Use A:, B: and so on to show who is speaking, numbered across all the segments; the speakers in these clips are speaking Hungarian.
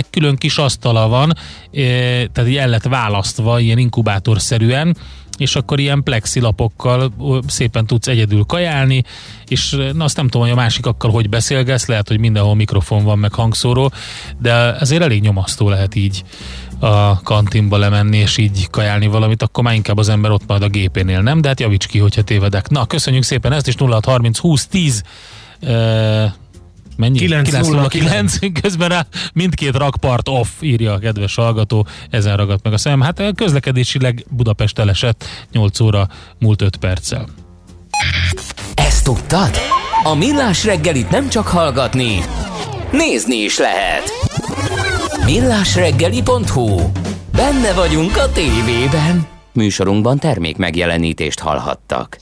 A: mindenkinek külön kis asztala van, tehát így el lett választva ilyen inkubátorszerűen, és akkor ilyen plexilapokkal szépen tudsz egyedül kajálni, és na azt nem tudom, hogy a másikakkal hogy beszélgetsz, lehet, hogy mindenhol mikrofon van, meg hangszóró, de azért elég nyomasztó lehet így a kantinba lemenni, és így kajálni valamit, akkor már inkább az ember ott majd a gépénél, nem? De hát javíts ki, hogyha tévedek. Na, köszönjük szépen ezt is 0630 20 10 mennyi? 909. Közben rá mindkét rakpart off, írja a kedves hallgató, ezen ragadt meg a szemem. Hát közlekedésileg Budapest elesett 8 óra múlt 5 perccel.
B: Ezt tudtad? A Millás reggelit nem csak hallgatni, nézni is lehet. Millásreggeli.hu Benne vagyunk a tévében. Műsorunkban termék megjelenítést hallhattak.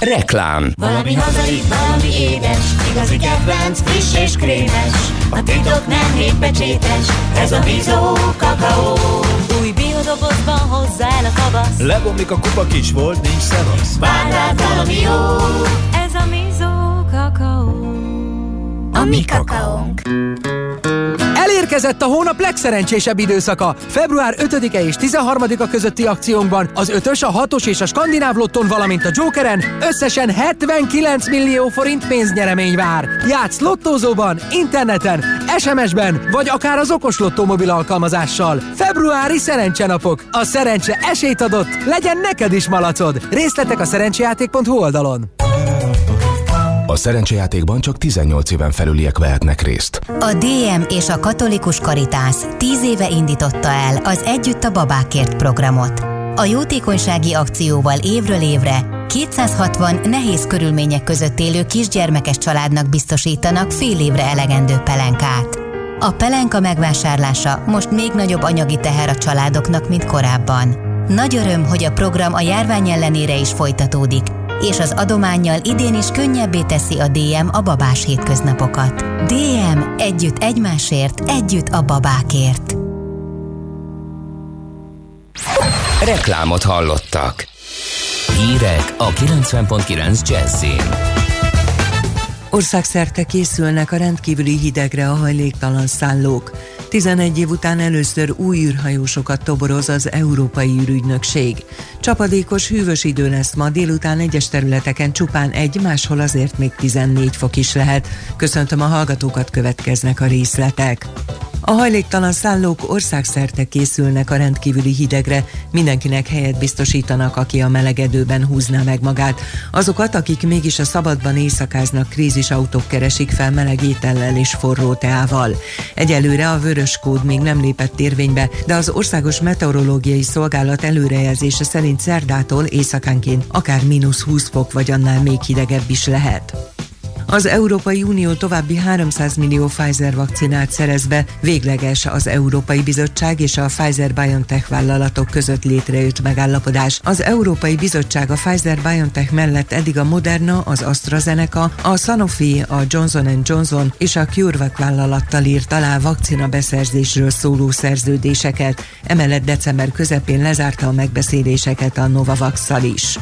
B: Reklám
C: Valami hazai, valami édes, igazi kedvenc, friss és krémes. A titok nem hétpecsétes, ez a Bizó kakaó. Új biodobozban hozzá el a kavasz.
D: Lebomlik a kupa kis volt, nincs szevasz.
C: Vár valami jó, ez a Bizó kakaó. A mi kakaónk.
E: Elérkezett a hónap legszerencsésebb időszaka. Február 5-e és 13-a közötti akciónkban az 5-ös, a 6-os és a skandináv lotton, valamint a Jokeren összesen 79 millió forint pénznyeremény vár. Játsz lottózóban, interneten, SMS-ben, vagy akár az okos lottó mobil alkalmazással. Februári szerencsenapok. A szerencse esélyt adott, legyen neked is malacod. Részletek a szerencsejáték.hu oldalon.
F: A szerencsejátékban csak 18 éven felüliek vehetnek részt.
G: A DM és a Katolikus Karitász 10 éve indította el az Együtt a babákért programot. A jótékonysági akcióval évről évre 260 nehéz körülmények között élő kisgyermekes családnak biztosítanak fél évre elegendő pelenkát. A pelenka megvásárlása most még nagyobb anyagi teher a családoknak, mint korábban. Nagy öröm, hogy a program a járvány ellenére is folytatódik, és az adományjal idén is könnyebbé teszi a DM a babás hétköznapokat. DM együtt egymásért, együtt a babákért.
B: Reklámot hallottak. Hírek a 90.9 Jazzin.
H: Országszerte készülnek a rendkívüli hidegre a hajléktalan szállók. 11 év után először új űrhajósokat toboroz az Európai űrügynökség. Csapadékos, hűvös idő lesz ma, délután egyes területeken csupán egy, máshol azért még 14 fok is lehet. Köszöntöm a hallgatókat, következnek a részletek. A hajléktalan szállók országszerte készülnek a rendkívüli hidegre, mindenkinek helyet biztosítanak, aki a melegedőben húzná meg magát. Azokat, akik mégis a szabadban éjszakáznak, krízisautók keresik fel meleg étellel és forró teával. Egyelőre a vörös kód még nem lépett érvénybe, de az Országos Meteorológiai Szolgálat előrejelzése szerint szerdától éjszakánként akár mínusz 20 fok vagy annál még hidegebb is lehet. Az Európai Unió további 300 millió Pfizer vakcinát szerez be, végleges az Európai Bizottság és a Pfizer-BioNTech vállalatok között létrejött megállapodás. Az Európai Bizottság a Pfizer-BioNTech mellett eddig a Moderna, az AstraZeneca, a Sanofi, a Johnson Johnson és a CureVac vállalattal írt alá vakcina beszerzésről szóló szerződéseket. Emellett december közepén lezárta a megbeszéléseket a novavax is.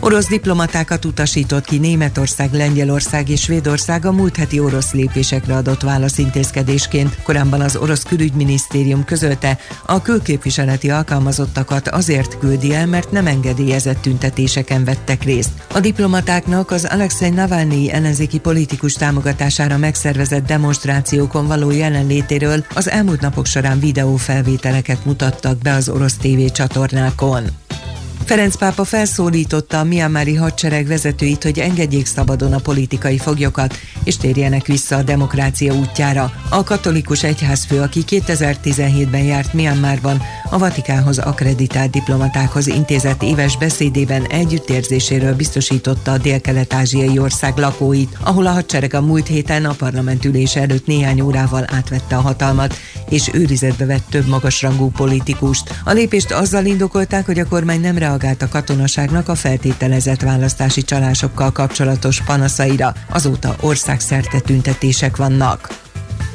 H: Orosz diplomatákat utasított ki Németország, Lengyelország és Svédország a múlt heti orosz lépésekre adott válaszintézkedésként. Korábban az orosz külügyminisztérium közölte, a külképviseleti alkalmazottakat azért küldi el, mert nem engedélyezett tüntetéseken vettek részt. A diplomatáknak az Alexei Navalnyi ellenzéki politikus támogatására megszervezett demonstrációkon való jelenlétéről az elmúlt napok során videófelvételeket mutattak be az orosz tévécsatornákon. Ferenc pápa felszólította a Miamári hadsereg vezetőit, hogy engedjék szabadon a politikai foglyokat, és térjenek vissza a demokrácia útjára. A katolikus egyházfő, aki 2017-ben járt Myanmarban, a Vatikánhoz akreditált diplomatákhoz intézett éves beszédében együttérzéséről biztosította a dél-kelet-ázsiai ország lakóit, ahol a hadsereg a múlt héten a parlamentülés előtt néhány órával átvette a hatalmat, és őrizetbe vett több magasrangú politikust. A lépést azzal indokolták, hogy a kormány nem reagált a katonaságnak a feltételezett választási csalásokkal kapcsolatos panaszaira. Azóta országszerte tüntetések vannak.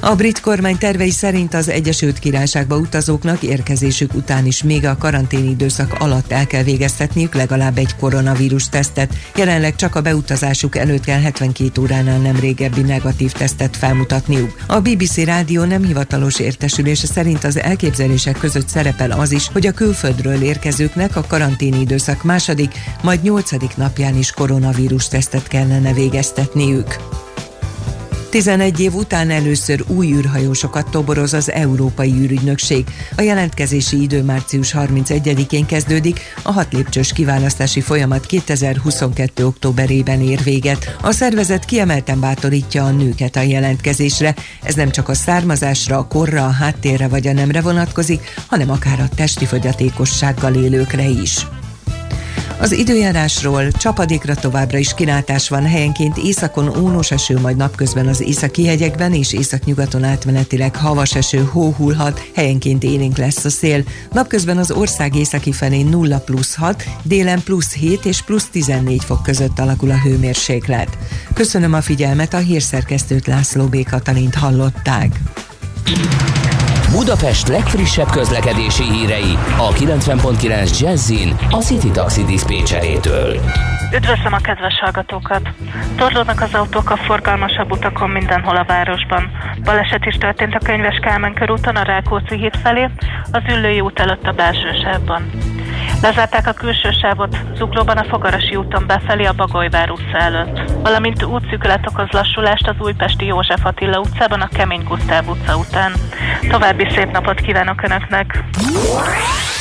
H: A brit kormány tervei szerint az Egyesült Királyságba utazóknak érkezésük után is még a karantén időszak alatt el kell végeztetniük legalább egy koronavírus tesztet. Jelenleg csak a beutazásuk előtt kell 72 óránál nem régebbi negatív tesztet felmutatniuk. A BBC rádió nem hivatalos értesülése szerint az elképzelések között szerepel az is, hogy a külföldről érkezőknek a karantén időszak második, majd nyolcadik napján is koronavírus tesztet kellene végeztetniük. 11 év után először új űrhajósokat toboroz az Európai űrügynökség. A jelentkezési idő március 31-én kezdődik, a hat lépcsős kiválasztási folyamat 2022. októberében ér véget. A szervezet kiemelten bátorítja a nőket a jelentkezésre. Ez nem csak a származásra, a korra, a háttérre vagy a nemre vonatkozik, hanem akár a testi fogyatékossággal élőkre is. Az időjárásról csapadékra továbbra is kilátás van helyenként északon ónos eső, majd napközben az északi hegyekben és északnyugaton átmenetileg havas eső hóhulhat, helyenként élénk lesz a szél. Napközben az ország északi felén 0 plusz 6, délen plusz 7 és plusz 14 fok között alakul a hőmérséklet. Köszönöm a figyelmet, a hírszerkesztőt László B. Katalint hallották.
B: Budapest legfrissebb közlekedési hírei a 90.9 Jazzin a City Taxi Dispécsejétől.
I: Üdvözlöm a kedves hallgatókat! Torlódnak az autók a forgalmasabb utakon mindenhol a városban. Baleset is történt a Könyves Kálmán körúton a Rákóczi híd felé, az Üllői út előtt a belső sávban. Lezárták a külső sávot Zuglóban a Fogarasi úton befelé a Bagolyvár utca előtt, valamint útszűkület okoz lassulást az Újpesti József Attila utcában a Kemény Gusztáv utca után. További szép napot kívánok Önöknek!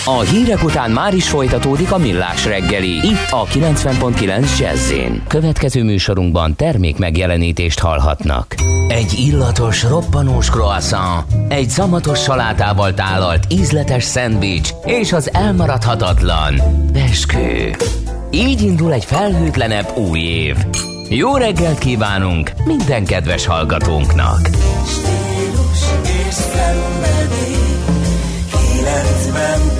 B: A hírek után már is folytatódik a millás reggeli, itt a 90.9 jazz Következő műsorunkban termék megjelenítést hallhatnak. Egy illatos, roppanós croissant, egy szamatos salátával tálalt ízletes szendvics és az elmaradhatatlan beskő. Így indul egy felhőtlenebb új év. Jó reggelt kívánunk minden kedves hallgatónknak!
C: Stílus és szenvedély, 90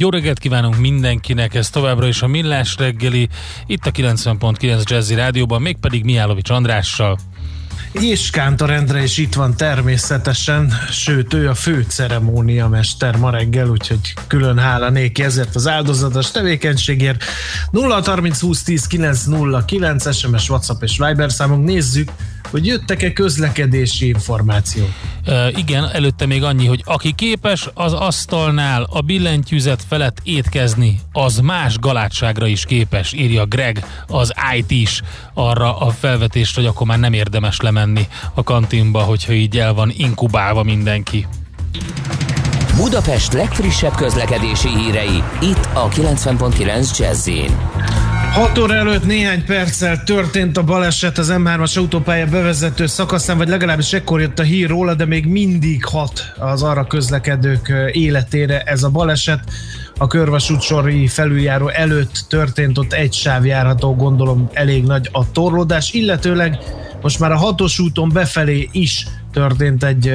A: Jó reggelt kívánunk mindenkinek, ez továbbra is a Millás reggeli, itt a 90.9 Jazzy Rádióban, mégpedig Miálovics Andrással.
J: És Kántor Endre is itt van természetesen, sőt ő a fő ceremóniamester ma reggel, úgyhogy külön hála néki ezért az áldozatos tevékenységért. 0 30 20 10 909 SMS, WhatsApp és Viber számunk, nézzük, hogy jöttek-e közlekedési információk.
A: Uh, igen, előtte még annyi, hogy aki képes az asztalnál a billentyűzet felett étkezni, az más galátságra is képes, írja Greg, az IT is arra a felvetést, hogy akkor már nem érdemes lemenni a kantinba, hogyha így el van inkubálva mindenki.
B: Budapest legfrissebb közlekedési hírei, itt a 90.9 jazz
J: 6 óra előtt néhány perccel történt a baleset az M3-as autópálya bevezető szakaszán, vagy legalábbis ekkor jött a hír róla, de még mindig hat az arra közlekedők életére ez a baleset. A körvasút sori felüljáró előtt történt ott egy sáv járható, gondolom elég nagy a torlódás, illetőleg most már a hatos úton befelé is történt egy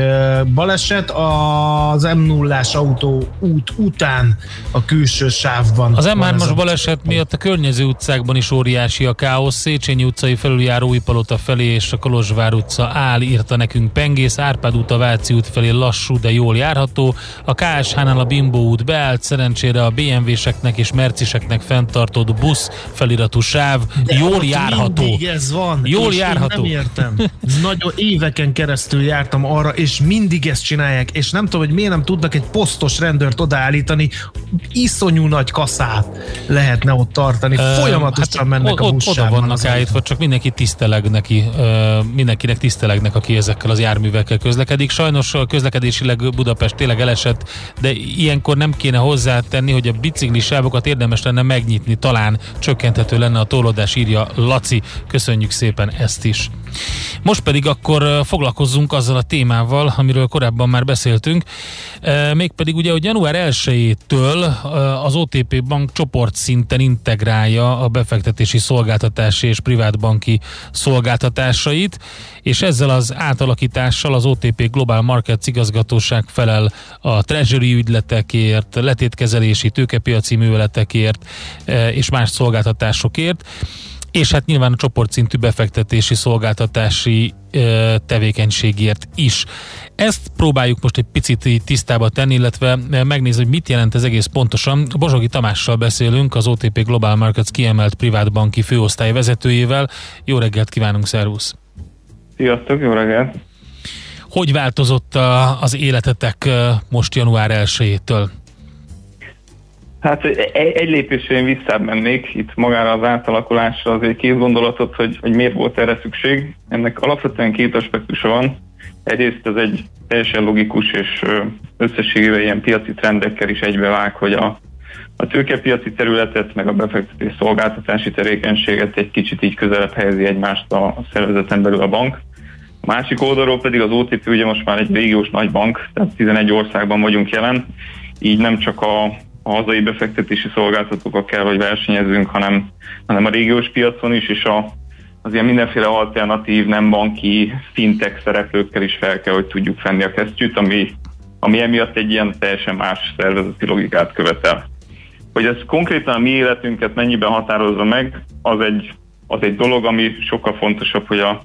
J: baleset az m 0 autó út után a külső sávban.
A: Az M3-as baleset miatt a környező utcákban is óriási a káosz. Széchenyi utcai felüljáró Újpalota felé és a Kolozsvár utca áll, írta nekünk Pengész, Árpád út a Váci út felé lassú, de jól járható. A KSH-nál a Bimbo út beállt, szerencsére a BMW-seknek és Merciseknek fenntartott busz feliratú sáv de jól járható.
J: ez van.
A: Jól járható.
J: nem értem. Nagyon éveken keresztül jártam arra, és mindig ezt csinálják, és nem tudom, hogy miért nem tudnak egy posztos rendőrt odaállítani, iszonyú nagy kaszát lehetne ott tartani, folyamatosan hát, mennek a buszsában.
A: Oda vannak állítva, csak mindenki tiszteleg neki, mindenkinek tisztelegnek, aki ezekkel az járművekkel közlekedik. Sajnos a közlekedésileg Budapest tényleg elesett, de ilyenkor nem kéne hozzátenni, hogy a biciklisávokat érdemes lenne megnyitni, talán csökkenthető lenne a tolódás, írja Laci. Köszönjük szépen ezt is. Most pedig akkor foglalkozzunk azzal a témával, amiről korábban már beszéltünk, mégpedig ugye, hogy január 1-től az OTP Bank csoport szinten integrálja a befektetési szolgáltatási és privátbanki szolgáltatásait, és ezzel az átalakítással az OTP Global Markets igazgatóság felel a treasury ügyletekért, letétkezelési tőkepiaci műveletekért és más szolgáltatásokért és hát nyilván a csoportszintű befektetési szolgáltatási ö, tevékenységért is. Ezt próbáljuk most egy picit tisztába tenni, illetve megnézni, hogy mit jelent ez egész pontosan. Bozsogi Tamással beszélünk, az OTP Global Markets kiemelt privátbanki főosztály vezetőjével. Jó reggelt kívánunk, szervusz!
K: Sziasztok, jó reggelt!
A: Hogy változott az életetek most január 1-től?
K: Hát egy, egy lépésre én visszább mennék itt magára az átalakulásra, azért két gondolatot, hogy, hogy miért volt erre szükség. Ennek alapvetően két aspektusa van. Egyrészt ez egy teljesen logikus és összességében ilyen piaci trendekkel is egybevág, hogy a, a tőkepiaci területet, meg a befektetés szolgáltatási tevékenységet egy kicsit így közelebb helyezi egymást a szervezeten belül a bank. A másik oldalról pedig az OTP ugye most már egy régiós nagy bank, tehát 11 országban vagyunk jelen, így nem csak a a hazai befektetési szolgáltatókkal kell, hogy versenyezünk, hanem, hanem a régiós piacon is, és a, az ilyen mindenféle alternatív, nem banki, fintech szereplőkkel is fel kell, hogy tudjuk fenni a kesztyűt, ami, ami emiatt egy ilyen teljesen más szervezeti logikát követel. Hogy ez konkrétan a mi életünket mennyiben határozza meg, az egy, az egy dolog, ami sokkal fontosabb, hogy a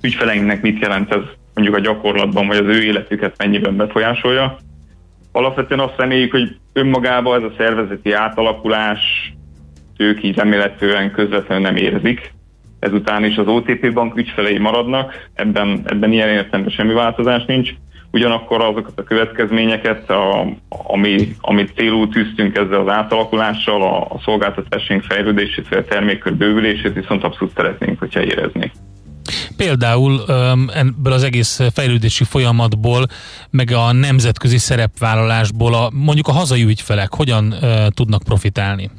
K: ügyfeleinknek mit jelent ez mondjuk a gyakorlatban, vagy az ő életüket mennyiben befolyásolja alapvetően azt reméljük, hogy önmagában ez a szervezeti átalakulás ők így remélhetően közvetlenül nem érzik. Ezután is az OTP bank ügyfelei maradnak, ebben, ebben ilyen értelemben semmi változás nincs. Ugyanakkor azokat a következményeket, a, ami, amit célul tűztünk ezzel az átalakulással, a, a szolgáltatásaink fejlődését, a termékkör bővülését viszont abszolút szeretnénk, hogyha érezni.
A: Például ebből az egész fejlődési folyamatból, meg a nemzetközi szerepvállalásból a, mondjuk a hazai ügyfelek hogyan tudnak profitálni?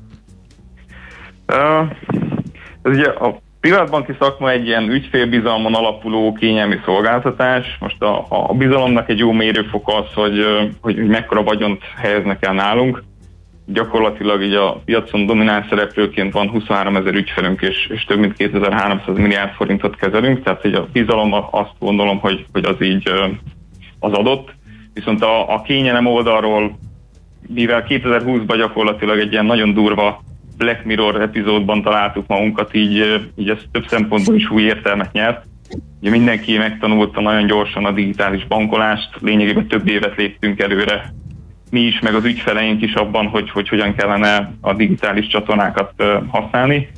K: Ez ugye a privátbanki szakma egy ilyen ügyfélbizalmon alapuló kényelmi szolgáltatás. Most a, a bizalomnak egy jó mérőfok az, hogy, hogy mekkora vagyont helyeznek el nálunk. Gyakorlatilag így a piacon domináns szereplőként van 23 ezer ügyfelünk, és, és több mint 2300 milliárd forintot kezelünk, tehát így a bizalom azt gondolom, hogy, hogy az így az adott. Viszont a, a kényelem oldalról, mivel 2020-ban gyakorlatilag egy ilyen nagyon durva Black Mirror epizódban találtuk magunkat, így, így ez több szempontból is új értelmet nyert. Ugye mindenki megtanulta nagyon gyorsan a digitális bankolást, lényegében több évet léptünk előre mi is, meg az ügyfeleink is abban, hogy, hogy hogyan kellene a digitális csatornákat használni.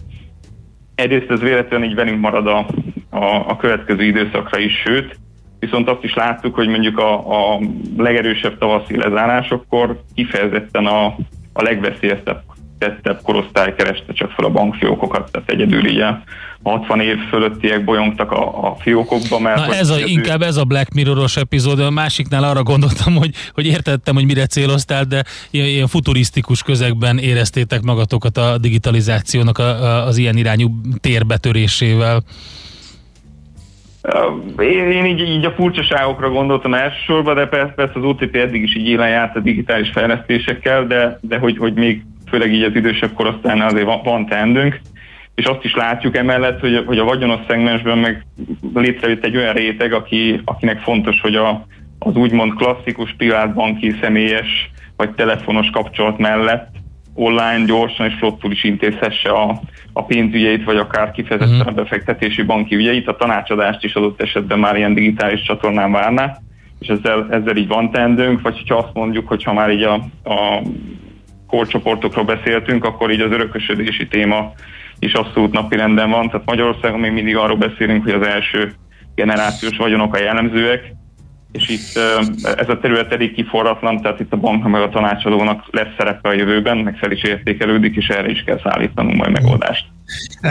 K: Egyrészt ez véletlenül így velünk marad a, a, a következő időszakra is, sőt, viszont azt is láttuk, hogy mondjuk a, a legerősebb tavaszi lezárásokkor kifejezetten a, a legveszélyeztebb tettebb korosztály kereste csak fel a bankfiókokat, tehát egyedül így a 60 év fölöttiek bolyongtak a, a fiókokba. Mert
A: Na ez a, inkább ez a Black Mirror-os epizód, a másiknál arra gondoltam, hogy, hogy értettem, hogy mire céloztál, de ilyen, ilyen futurisztikus közegben éreztétek magatokat a digitalizációnak a, a, az ilyen irányú térbetörésével.
K: Én, én így, így a furcsaságokra gondoltam elsősorban, de persze, persze az OTP eddig is így élen járt a digitális fejlesztésekkel, de, de hogy, hogy még főleg így az idősebb korosztálynál azért van, van teendőnk, és azt is látjuk emellett, hogy, hogy a vagyonos szegmensben meg létrejött egy olyan réteg, aki, akinek fontos, hogy a, az úgymond klasszikus privátbanki személyes vagy telefonos kapcsolat mellett online gyorsan és flottul is intézhesse a, a pénzügyeit, vagy akár kifejezetten a mhm. befektetési banki ügyeit. A tanácsadást is adott esetben már ilyen digitális csatornán várná, és ezzel, ezzel így van teendőnk, vagy hogyha azt mondjuk, hogy ha már így a, a korcsoportokról beszéltünk, akkor így az örökösödési téma is abszolút napirenden van. Tehát Magyarországon még mindig arról beszélünk, hogy az első generációs vagyonok a jellemzőek, és itt ez a terület elég kiforratlan, tehát itt a banknak meg a tanácsadónak lesz szerepe a jövőben, meg fel is értékelődik, és erre is kell szállítanunk majd megoldást.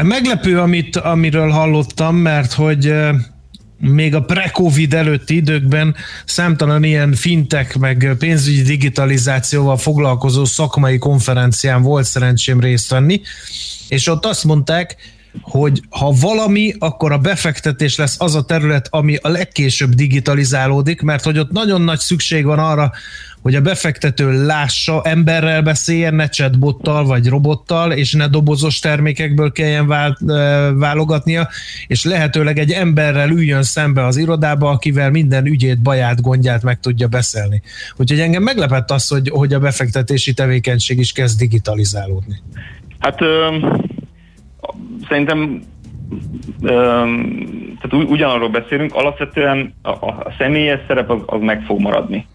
J: Meglepő, amit, amiről hallottam, mert hogy még a pre-covid előtti időkben számtalan ilyen fintek meg pénzügyi digitalizációval foglalkozó szakmai konferencián volt szerencsém részt venni, és ott azt mondták, hogy ha valami, akkor a befektetés lesz az a terület, ami a legkésőbb digitalizálódik, mert hogy ott nagyon nagy szükség van arra, hogy a befektető lássa, emberrel beszéljen, ne chatbottal vagy robottal, és ne dobozos termékekből kelljen válogatnia, és lehetőleg egy emberrel üljön szembe az irodába, akivel minden ügyét, baját, gondját meg tudja beszélni. Úgyhogy engem meglepett az, hogy, hogy a befektetési tevékenység is kezd digitalizálódni.
K: Hát ö, szerintem tehát ugyanarról beszélünk, alapvetően a, a személyes szerep az, az meg fog maradni.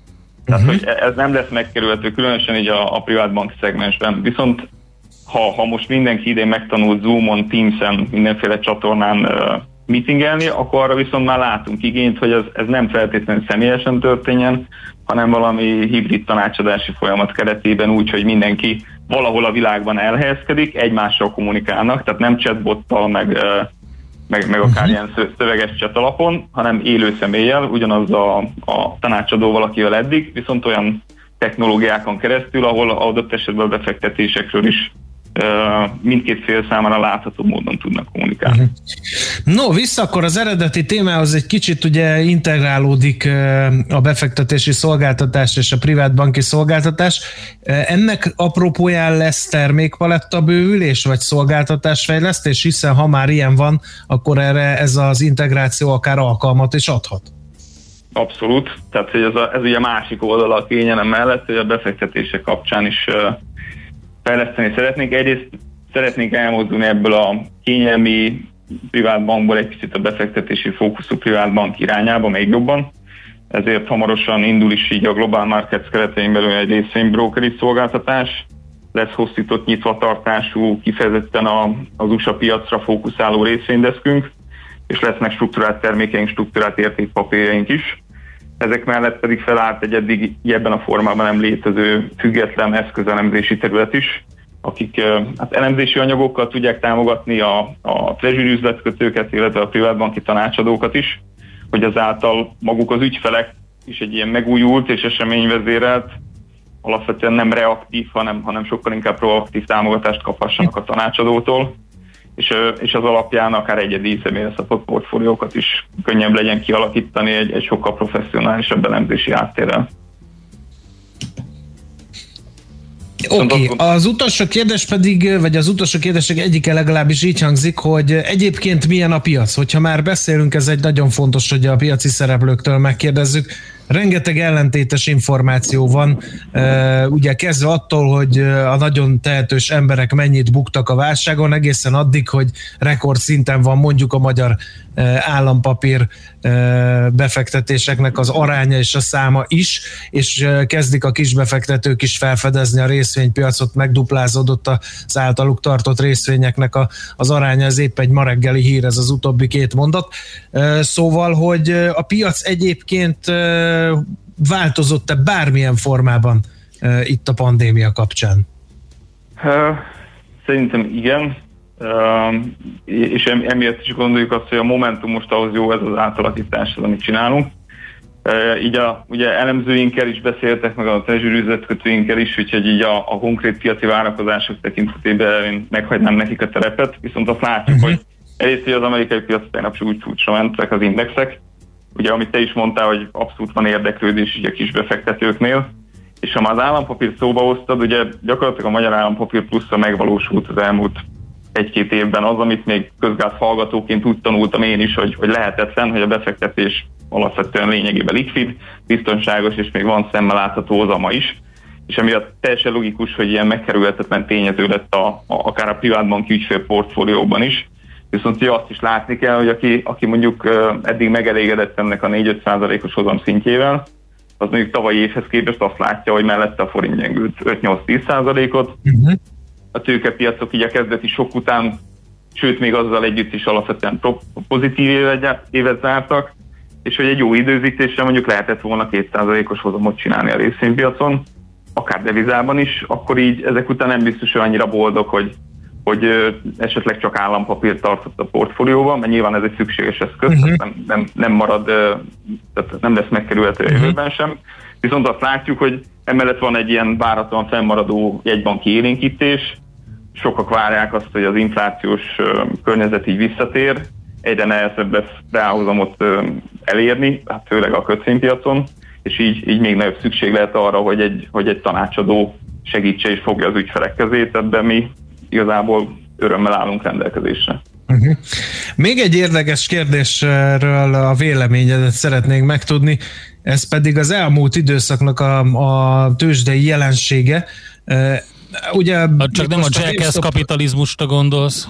K: Tehát, uh-huh. hogy ez nem lesz megkerülhető, különösen így a, a privátbank szegmensben. Viszont ha, ha most mindenki idén megtanul Zoomon, Teams-en, mindenféle csatornán uh, meetingelni, akkor arra viszont már látunk igényt, hogy ez, ez nem feltétlenül személyesen történjen, hanem valami hibrid tanácsadási folyamat keretében úgy, hogy mindenki valahol a világban elhelyezkedik, egymással kommunikálnak, tehát nem chatbottal, meg uh, meg, meg akár uh-huh. ilyen szöveges chat alapon, hanem élő személlyel, ugyanaz a, a tanácsadó valakivel eddig, viszont olyan technológiákon keresztül, ahol adott esetben a befektetésekről is mindkét fél számára látható módon tudnak kommunikálni.
J: Uh-huh. No, vissza akkor az eredeti témához egy kicsit ugye integrálódik a befektetési szolgáltatás és a privát banki szolgáltatás. Ennek apropóján lesz termékpaletta bővülés, vagy szolgáltatásfejlesztés, hiszen ha már ilyen van, akkor erre ez az integráció akár alkalmat is adhat.
K: Abszolút, tehát hogy ez, a, ez ugye a másik oldala a kényelem mellett, hogy a befektetések kapcsán is fejleszteni szeretnénk. Egyrészt szeretnénk elmozdulni ebből a kényelmi privátbankból egy kicsit a befektetési fókuszú privátbank irányába még jobban. Ezért hamarosan indul is így a Global Markets keretein belül egy részvénybrokeri szolgáltatás. Lesz hosszított nyitvatartású, kifejezetten a, az USA piacra fókuszáló részvénydeszkünk, és lesznek struktúrált termékeink, struktúrált értékpapírjaink is. Ezek mellett pedig felállt egy eddig ebben a formában nem létező független eszközelemzési terület is, akik hát elemzési anyagokkal tudják támogatni a, a treasury üzletkötőket, illetve a privátbanki tanácsadókat is, hogy azáltal maguk az ügyfelek is egy ilyen megújult és eseményvezérelt, alapvetően nem reaktív, hanem, hanem sokkal inkább proaktív támogatást kaphassanak a tanácsadótól és, és az alapján akár egyedi személyre szabott portfóliókat is könnyebb legyen kialakítani egy, egy sokkal professzionálisabb elemzési háttérrel.
J: Oké, okay. az utolsó kérdés pedig, vagy az utolsó kérdések egyike legalábbis így hangzik, hogy egyébként milyen a piac? Hogyha már beszélünk, ez egy nagyon fontos, hogy a piaci szereplőktől megkérdezzük. Rengeteg ellentétes információ van, ugye kezdve attól, hogy a nagyon tehetős emberek mennyit buktak a válságon, egészen addig, hogy rekord szinten van mondjuk a magyar állampapír befektetéseknek az aránya és a száma is, és kezdik a kisbefektetők is felfedezni a részvénypiacot, megduplázódott az általuk tartott részvényeknek a, az aránya, ez épp egy ma reggeli hír, ez az utóbbi két mondat. Szóval, hogy a piac egyébként változott-e bármilyen formában itt a pandémia kapcsán?
K: Szerintem igen, és emiatt is gondoljuk azt, hogy a Momentum most ahhoz jó ez az átalakítás, amit csinálunk. Így a ugye elemzőinkkel is beszéltek, meg a treasury üzletkötőinkkel is, úgyhogy így a, a konkrét piaci várakozások tekintetében én meghagynám nekik a terepet, viszont azt látjuk, uh-huh. hogy egyrészt az amerikai piac tegnap úgy csúcsra mentek az indexek, ugye amit te is mondtál, hogy abszolút van érdeklődés ugye a kisbefektetőknél, és ha már az állampapír szóba hoztad, ugye gyakorlatilag a magyar állampapír pluszra megvalósult az elmúlt egy-két évben az, amit még közgáz hallgatóként úgy tanultam én is, hogy, hogy lehetetlen, hogy a befektetés alapvetően lényegében likvid, biztonságos, és még van szemmel látható hozama is. És emiatt teljesen logikus, hogy ilyen megkerülhetetlen tényező lett a, a, akár a privátbanki ügyfél portfólióban is. Viszont ugye azt is látni kell, hogy aki, aki mondjuk eddig megelégedett ennek a 4-5 os hozam szintjével, az mondjuk tavalyi évhez képest azt látja, hogy mellette a forint gyengült 5-8-10 százalékot, uh-huh a tőkepiacok így a kezdeti sok után, sőt még azzal együtt is alapvetően pozitív évet, évet zártak, és hogy egy jó időzítésre mondjuk lehetett volna 2%-os hozamot csinálni a részvénypiacon, akár devizában is, akkor így ezek után nem biztos, hogy annyira boldog, hogy, hogy esetleg csak állampapírt tartott a portfólióban, mert nyilván ez egy szükséges eszköz, uh-huh. nem, nem, nem marad, tehát nem lesz megkerülhető a uh-huh. jövőben sem. Viszont azt látjuk, hogy emellett van egy ilyen váratlan fennmaradó jegybanki élénkítés, sokak várják azt, hogy az inflációs környezet így visszatér, egyre nehezebb lesz ráhozamot elérni, hát főleg a kötvénypiacon, és így, így még nagyobb szükség lehet arra, hogy egy, hogy egy tanácsadó segítse és fogja az ügyfelek kezét, ebben mi igazából örömmel állunk rendelkezésre. Uh-huh.
J: Még egy érdekes kérdésről a véleményedet szeretnénk megtudni, ez pedig az elmúlt időszaknak a, a tőzsdei jelensége ugye...
A: Csak nem a Jackass kapitalizmusra gondolsz?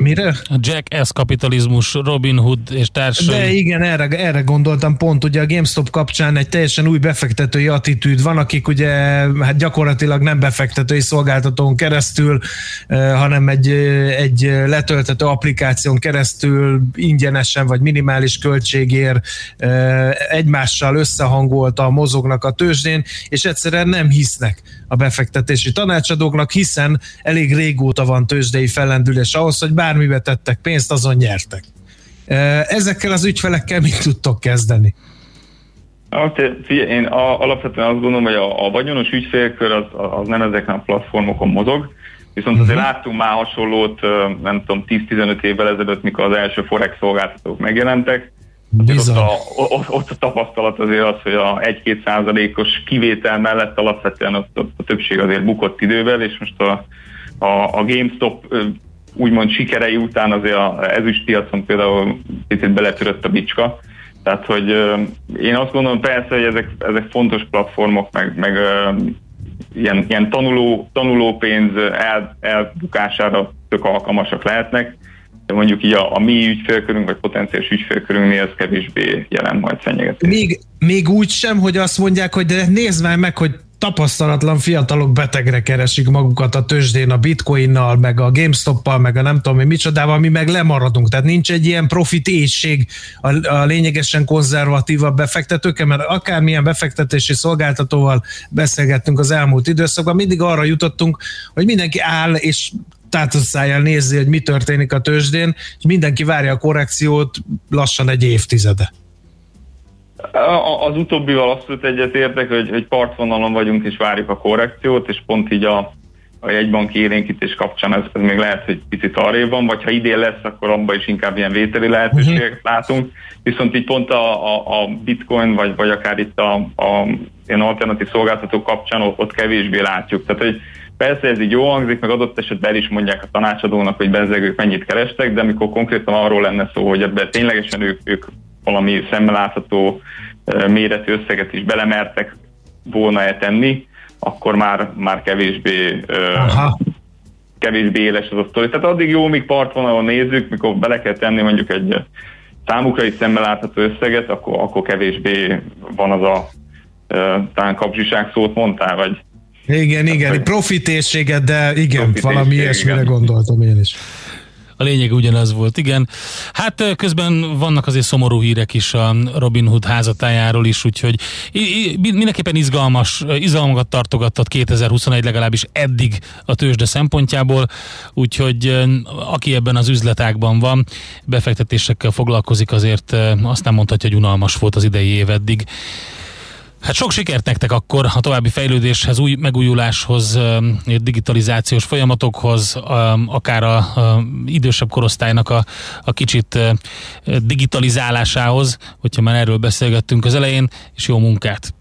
J: Mire?
A: A Jackass kapitalizmus, Robin Hood és társai.
J: De igen, erre, erre gondoltam pont, ugye a GameStop kapcsán egy teljesen új befektetői attitűd van, akik ugye hát gyakorlatilag nem befektetői szolgáltatón keresztül, hanem egy, egy letöltető applikáción keresztül ingyenesen vagy minimális költségért egymással összehangolta mozognak a tőzsdén, és egyszerűen nem hisznek a befektetési tanácsadóknak, hiszen elég régóta van tőzsdei fellendülés ahhoz, hogy bármibe tettek pénzt, azon nyertek. Ezekkel az ügyfelekkel mit tudtok kezdeni?
K: Hát, én alapvetően azt gondolom, hogy a, a vagyonos ügyfélkör az, az nem ezeken a platformokon mozog, viszont azért uh-huh. láttunk már hasonlót, nem tudom, 10-15 évvel ezelőtt, mikor az első forex szolgáltatók megjelentek, ott a, ott, ott a tapasztalat azért az, hogy a 1-2 százalékos kivétel mellett alapvetően ott, ott a többség azért bukott idővel, és most a, a, a GameStop úgymond sikerei után azért a ezüst piacon például picit beletörött a bicska. Tehát, hogy én azt gondolom persze, hogy ezek, ezek fontos platformok, meg, meg ilyen, ilyen tanuló, tanulópénz el, elbukására tök alkalmasak lehetnek, de mondjuk így a, a mi ügyfélkörünk, vagy potenciális ügyfélkörünknél ez kevésbé jelent majd fenyegetés.
J: Még, még úgy sem, hogy azt mondják, hogy de nézd már meg, hogy tapasztalatlan fiatalok betegre keresik magukat a tőzsdén a bitcoinnal, meg a GameStop-pal, meg a nem tudom mi micsodával, mi meg lemaradunk. Tehát nincs egy ilyen profit éjség a, a lényegesen konzervatívabb befektetőkkel, mert akármilyen befektetési szolgáltatóval beszélgettünk az elmúlt időszakban, mindig arra jutottunk, hogy mindenki áll és tátoszájjal nézi, hogy mi történik a tőzsdén, és mindenki várja a korrekciót lassan egy évtizede.
K: Az utóbbival azt egyet értek, hogy, hogy partvonalon vagyunk és várjuk a korrekciót, és pont így a, a jegybanki élénkítés kapcsán ez, ez még lehet, hogy picit arrébb van, vagy ha idén lesz, akkor abban is inkább ilyen vételi lehetőségeket uh-huh. látunk. Viszont így pont a, a, a bitcoin, vagy, vagy akár itt a, a ilyen alternatív szolgáltatók kapcsán ott, ott kevésbé látjuk. Tehát, hogy persze ez így jó hangzik, meg adott esetben el is mondják a tanácsadónak, hogy bezzegők mennyit kerestek, de amikor konkrétan arról lenne szó, hogy ebben ténylegesen ők, ők valami szemmel látható méretű összeget is belemertek volna-e tenni, akkor már, már kevésbé, Aha. kevésbé éles az a sztori. Tehát addig jó, míg partvonalon nézzük, mikor bele kell tenni mondjuk egy számukra is szemmel látható összeget, akkor, akkor kevésbé van az a talán kapzsiság szót mondtál, vagy
J: igen, igen, profitészséget, de igen, valami ilyesmire gondoltam én is.
A: A lényeg ugyanaz volt, igen. Hát közben vannak azért szomorú hírek is a Robin Hood házatájáról is, úgyhogy mindenképpen izgalmas, izgalmakat tartogattat 2021 legalábbis eddig a tőzsde szempontjából, úgyhogy aki ebben az üzletágban van, befektetésekkel foglalkozik, azért azt nem mondhatja, hogy unalmas volt az idei év eddig. Hát sok sikert nektek akkor a további fejlődéshez, új megújuláshoz, digitalizációs folyamatokhoz, akár a, a idősebb korosztálynak a, a kicsit digitalizálásához, hogyha már erről beszélgettünk az elején, és jó munkát!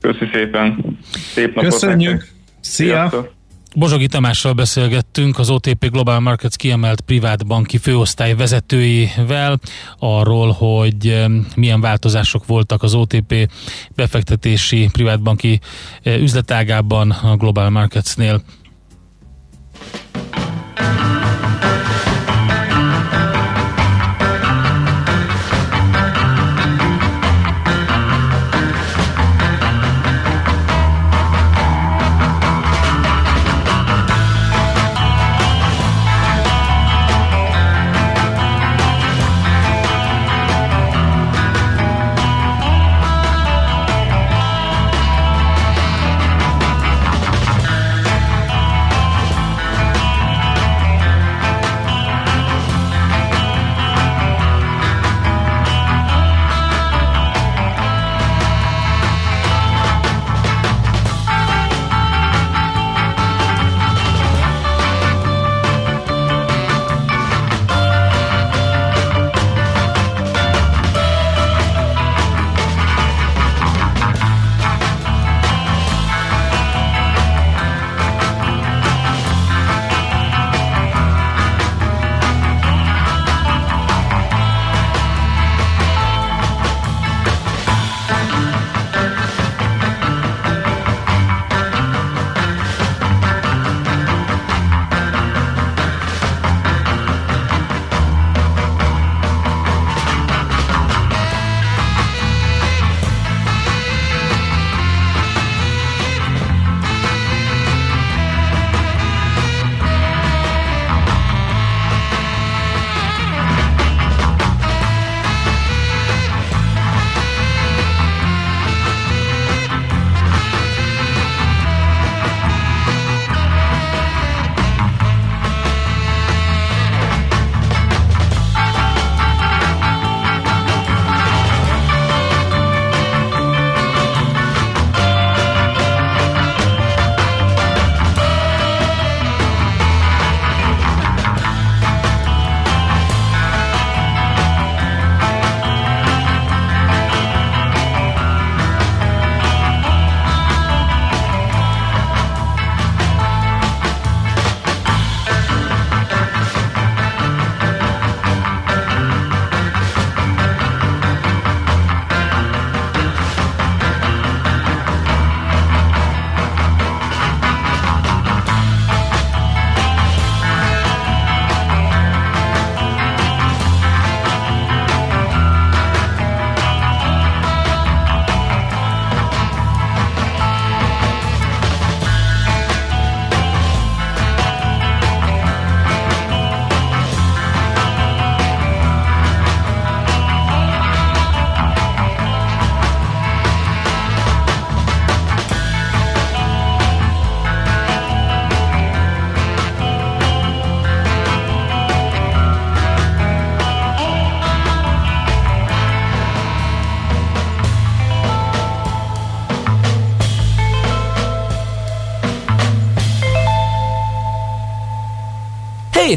K: Köszi szépen! Szép napot
J: Köszönjük! Nektek. Szia! Sziasztok.
A: Bozsogi Tamással beszélgettünk, az OTP Global Markets kiemelt privát banki főosztály vezetőivel arról, hogy milyen változások voltak az OTP befektetési privátbanki eh, üzletágában a Global Marketsnél.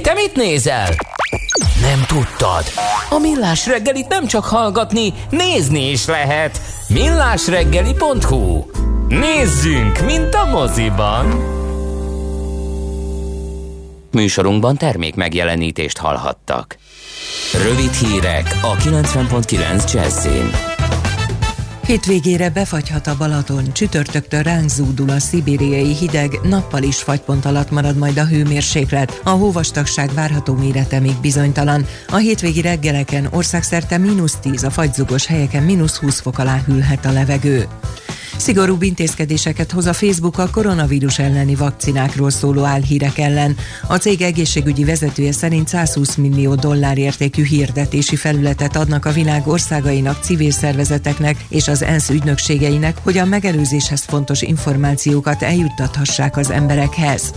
B: Te mit nézel? Nem tudtad? A Millás reggelit nem csak hallgatni, nézni is lehet. millásreggeli.hu Nézzünk, mint a moziban! Műsorunkban termék megjelenítést hallhattak. Rövid hírek a 90.9 Jazzin.
H: Hétvégére befagyhat a Balaton, csütörtöktől ránk zúdul a szibériai hideg, nappal is fagypont alatt marad majd a hőmérséklet. A hóvastagság várható mérete még bizonytalan. A hétvégi reggeleken országszerte mínusz 10, a fagyzugos helyeken mínusz 20 fok alá hűlhet a levegő. Szigorúbb intézkedéseket hoz a Facebook a koronavírus elleni vakcinákról szóló álhírek ellen. A cég egészségügyi vezetője szerint 120 millió dollár értékű hirdetési felületet adnak a világ országainak, civil szervezeteknek és az ENSZ ügynökségeinek, hogy a megelőzéshez fontos információkat eljuttathassák az emberekhez.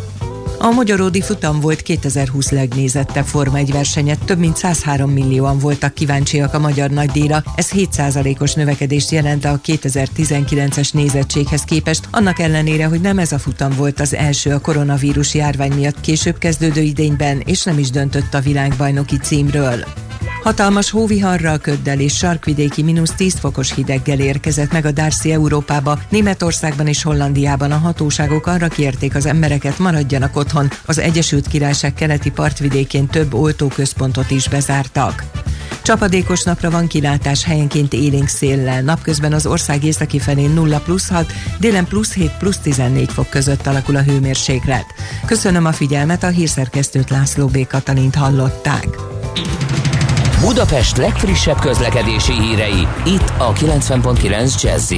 H: A Magyaródi futam volt 2020 legnézettebb Forma 1 versenyet, több mint 103 millióan voltak kíváncsiak a magyar nagydíjra, ez 7%-os növekedést jelent a 2019-es nézettséghez képest, annak ellenére, hogy nem ez a futam volt az első a koronavírus járvány miatt később kezdődő idényben, és nem is döntött a világbajnoki címről. Hatalmas hóviharral, köddel és sarkvidéki mínusz 10 fokos hideggel érkezett meg a Darcy Európába. Németországban és Hollandiában a hatóságok arra kérték az embereket, maradjanak otthon. Az Egyesült Királyság keleti partvidékén több oltóközpontot is bezártak. Csapadékos napra van kilátás helyenként élénk széllel. Napközben az ország északi felén 0 plusz 6, délen plusz 7 plusz 14 fok között alakul a hőmérséklet. Köszönöm a figyelmet, a hírszerkesztőt László B. Katalint hallották.
B: Budapest legfrissebb közlekedési hírei, itt a 90.9 jazz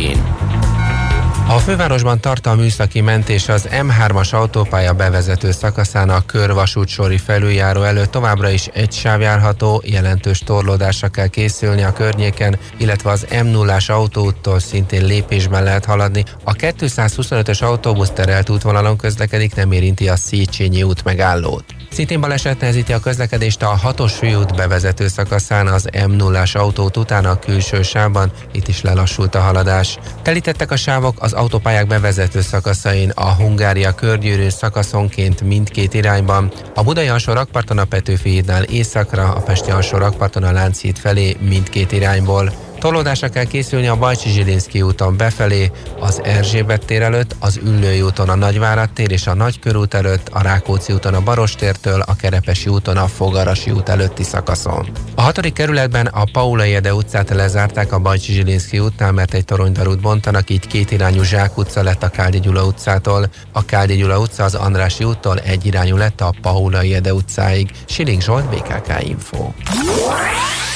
L: a fővárosban tart a műszaki mentés az M3-as autópálya bevezető szakaszán a körvasútsori felüljáró előtt továbbra is egy sáv járható, jelentős torlódásra kell készülni a környéken, illetve az M0-as autóúttól szintén lépésben lehet haladni. A 225-ös autóbusz terelt útvonalon közlekedik, nem érinti a Széchenyi út megállót. Szintén baleset nehezíti a közlekedést a hatos főút bevezető szakaszán az M0-as autót után a külső sávban, itt is lelassult a haladás. Telítettek a sávok az autópályák bevezető szakaszain a Hungária körgyűrűn szakaszonként mindkét irányban, a Budai alsó rakparton a Petőfi hídnál északra, a Pesti alsó rakparton a Lánchíd felé mindkét irányból. Tolódásra kell készülni a Bajcsi Zsilinszki úton befelé, az Erzsébet tér előtt, az Üllői úton a Nagyvárad tér és a Nagykörút előtt, a Rákóczi úton a Barostértől, a Kerepesi úton a Fogarasi út előtti szakaszon. A hatodik kerületben a Paula Jede utcát lezárták a Bajcsi Zsilinszki útnál, mert egy toronydarút bontanak, így két irányú Zsák utca lett a Káldi Gyula utcától. A Káldi Gyula utca az Andrási úttól egy irányú lett a Paula Jede utcáig. Siling Zsolt, BKK Info.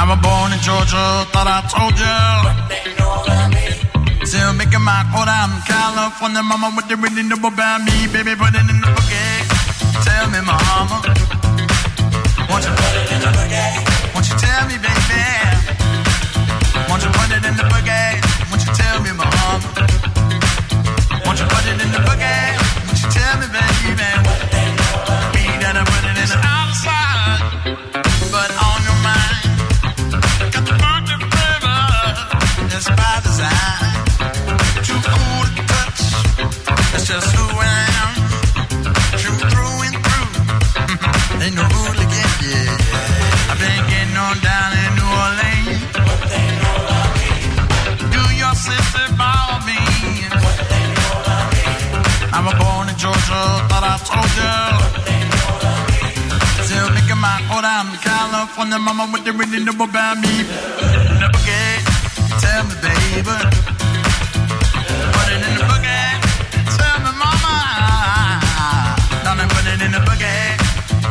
M: I was born in Georgia, thought I told you. Still making my quote out in California, mama, what they really know about me? Baby, put it in the boogie. Tell me, mama. Won't you put it in the boogie? Won't you tell me, baby? Won't you put it in the boogie? California, mama, what they really know about me? Get, tell me, baby. Put it in the boogie, tell me, mama. Darling, put it in the boogie,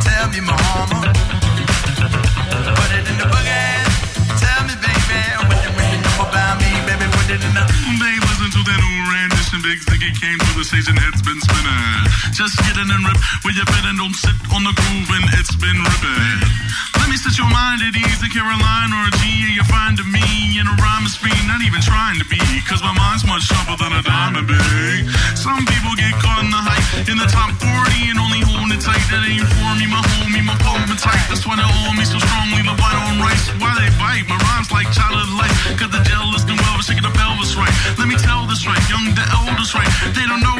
M: tell me, mama. Put it in the boogie, tell me, baby, what they really know about me, baby. Put it in the.
N: Babe, listen to that old rendition. Big Ziggy came to the station, head's been spinning.
M: just get in and rip where you fit and don't sit on the groove and it's been ripping. Mind at ease, a Caroline or a G, and you're fine to me in a rhyme of speed, not even trying to be, cause my mind's much sharper than a diamond big. Some people get caught in the hype, in the top 40 and only holding it tight. That ain't for me, my homie, my pumping tight. That's why they hold me so strongly, the white on rice. Why they bite? My rhymes like childhood life, cause the jealous can well, shaking the pelvis right. Let me tell this right, young the elders right. They don't know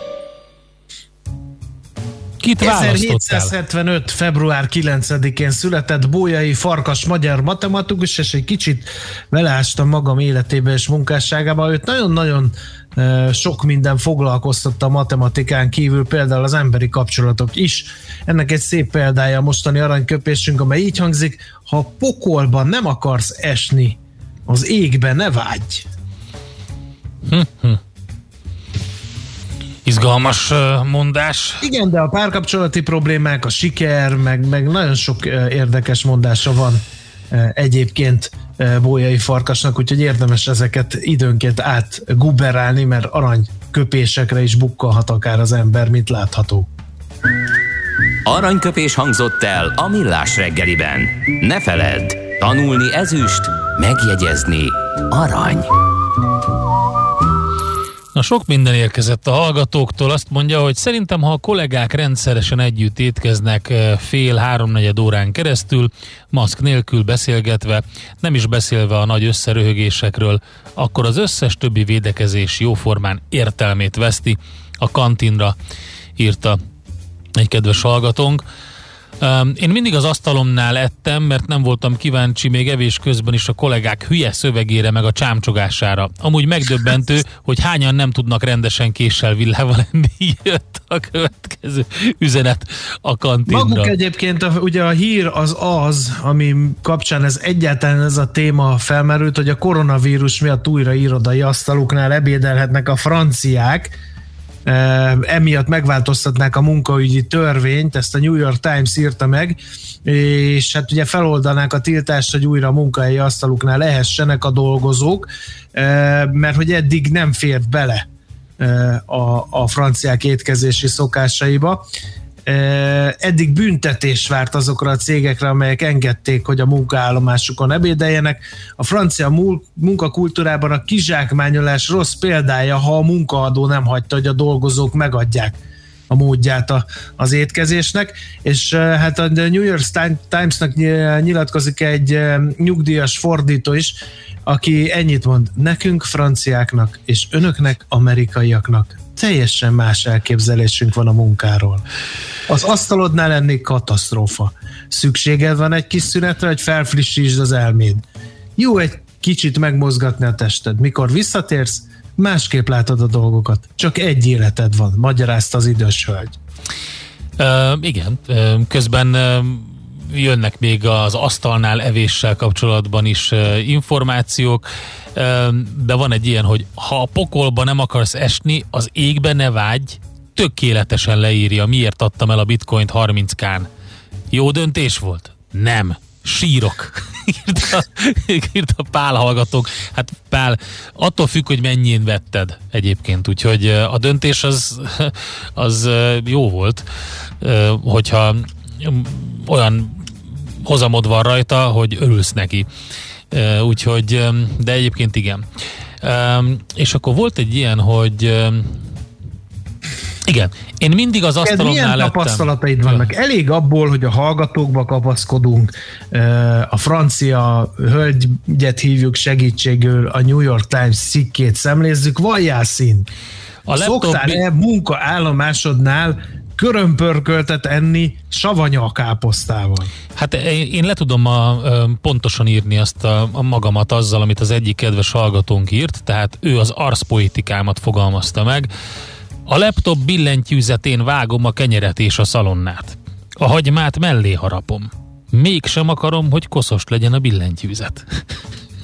A: Kit választottál?
J: 1775. február 9-én született Bójai Farkas magyar matematikus, és egy kicsit beleástam magam életébe és munkásságába. Őt nagyon-nagyon sok minden foglalkoztatta a matematikán kívül, például az emberi kapcsolatok is. Ennek egy szép példája a mostani aranyköpésünk, amely így hangzik, ha pokolban nem akarsz esni, az égbe ne vágyj.
A: Hm-hm. Izgalmas mondás.
J: Igen, de a párkapcsolati problémák, a siker, meg, meg nagyon sok érdekes mondása van egyébként Bójai Farkasnak, úgyhogy érdemes ezeket időnként átguberálni, mert arany köpésekre is bukkalhat akár az ember, mint látható.
B: Aranyköpés hangzott el a Millás reggeliben. Ne feledd, tanulni ezüst, megjegyezni arany.
A: Na sok minden érkezett a hallgatóktól. Azt mondja, hogy szerintem, ha a kollégák rendszeresen együtt étkeznek eh, fél-háromnegyed órán keresztül, maszk nélkül beszélgetve, nem is beszélve a nagy összeröhögésekről, akkor az összes többi védekezés jóformán értelmét veszti. A kantinra írta egy kedves hallgatónk. Um, Én mindig az asztalomnál ettem, mert nem voltam kíváncsi még evés közben is a kollégák hülye szövegére meg a csámcsogására. Amúgy megdöbbentő, hogy hányan nem tudnak rendesen késsel villával lenni. Jött a következő üzenet a kantinra.
J: Maguk egyébként a, ugye a hír az az, ami kapcsán ez egyáltalán ez a téma felmerült, hogy a koronavírus miatt újra irodai asztaluknál ebédelhetnek a franciák, emiatt megváltoztatnák a munkaügyi törvényt, ezt a New York Times írta meg, és hát ugye feloldanák a tiltást, hogy újra a munkahelyi asztaluknál lehessenek a dolgozók, mert hogy eddig nem fért bele a, a franciák étkezési szokásaiba. Eddig büntetés várt azokra a cégekre, amelyek engedték, hogy a munkaállomásukon ebédeljenek. A francia munkakultúrában a kizsákmányolás rossz példája, ha a munkaadó nem hagyta, hogy a dolgozók megadják a módját a, az étkezésnek, és hát a New York Times-nak nyilatkozik egy nyugdíjas fordító is, aki ennyit mond, nekünk franciáknak és önöknek amerikaiaknak teljesen más elképzelésünk van a munkáról. Az asztalodnál lenni katasztrófa. Szükséged van egy kis szünetre, hogy felfrissítsd az elméd. Jó egy kicsit megmozgatni a tested. Mikor visszatérsz, másképp látod a dolgokat. Csak egy életed van, magyarázta az idős hölgy.
A: Uh, igen, közben uh, jönnek még az asztalnál evéssel kapcsolatban is információk, de van egy ilyen, hogy ha a pokolba nem akarsz esni, az égbe ne vágy, tökéletesen leírja, miért adtam el a bitcoint 30k-n. Jó döntés volt? Nem. Sírok. írta, írta Pál hallgatók. Hát Pál, attól függ, hogy mennyien vetted egyébként, úgyhogy a döntés az, az jó volt, hogyha olyan hozamod van rajta, hogy örülsz neki. Úgyhogy, de egyébként igen. És akkor volt egy ilyen, hogy igen. Én mindig az asztalomnál
J: Milyen
A: lettem.
J: tapasztalataid vannak? Elég abból, hogy a hallgatókba kapaszkodunk, a francia hölgyet hívjuk segítségül, a New York Times cikkét szemlézzük, van Jászín. A Szoktál-e munkaállomásodnál körömpörköltet enni savanya káposztával?
A: Hát én le tudom a, pontosan írni azt a, a magamat azzal, amit az egyik kedves hallgatónk írt, tehát ő az arszpoetikámat fogalmazta meg, a laptop billentyűzetén vágom a kenyeret és a szalonnát. A hagymát mellé harapom. Mégsem akarom, hogy koszos legyen a billentyűzet.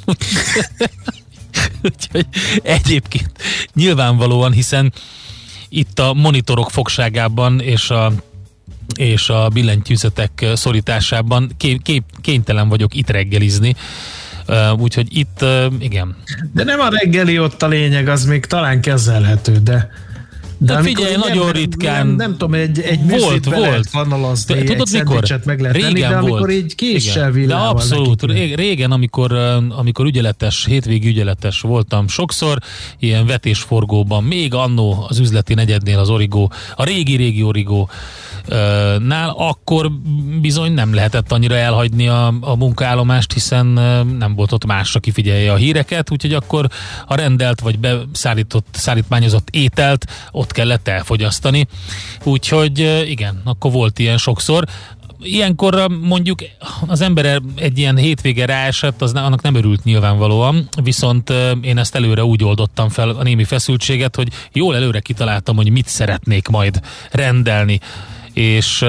A: Úgyhogy egyébként nyilvánvalóan, hiszen itt a monitorok fogságában és a és a billentyűzetek szorításában ké, ké, kénytelen vagyok itt reggelizni. Uh, úgyhogy itt, uh, igen.
J: De nem a reggeli ott a lényeg, az még talán kezelhető, de
A: de hát figyelj, nagyon nem, ritkán.
J: Nem, nem tudom, egy, egy volt, volt. lehet kanalazni,
A: Tudod,
J: egy mikor? meg lehet
A: régen
J: tenni, de amikor
A: volt.
J: így késsel De
A: abszolút. Nekik. Régen, amikor, amikor ügyeletes, hétvégi ügyeletes voltam sokszor, ilyen vetésforgóban, még annó az üzleti negyednél az Origo, a régi-régi Origo nál, akkor bizony nem lehetett annyira elhagyni a, a munkaállomást, hiszen nem volt ott más, aki figyelje a híreket, úgyhogy akkor a rendelt vagy beszállított, szállítmányozott ételt ott kellett elfogyasztani. Úgyhogy igen, akkor volt ilyen sokszor ilyenkor mondjuk az ember egy ilyen hétvége ráesett, az annak nem örült nyilvánvalóan, viszont én ezt előre úgy oldottam fel a némi feszültséget, hogy jól előre kitaláltam, hogy mit szeretnék majd rendelni és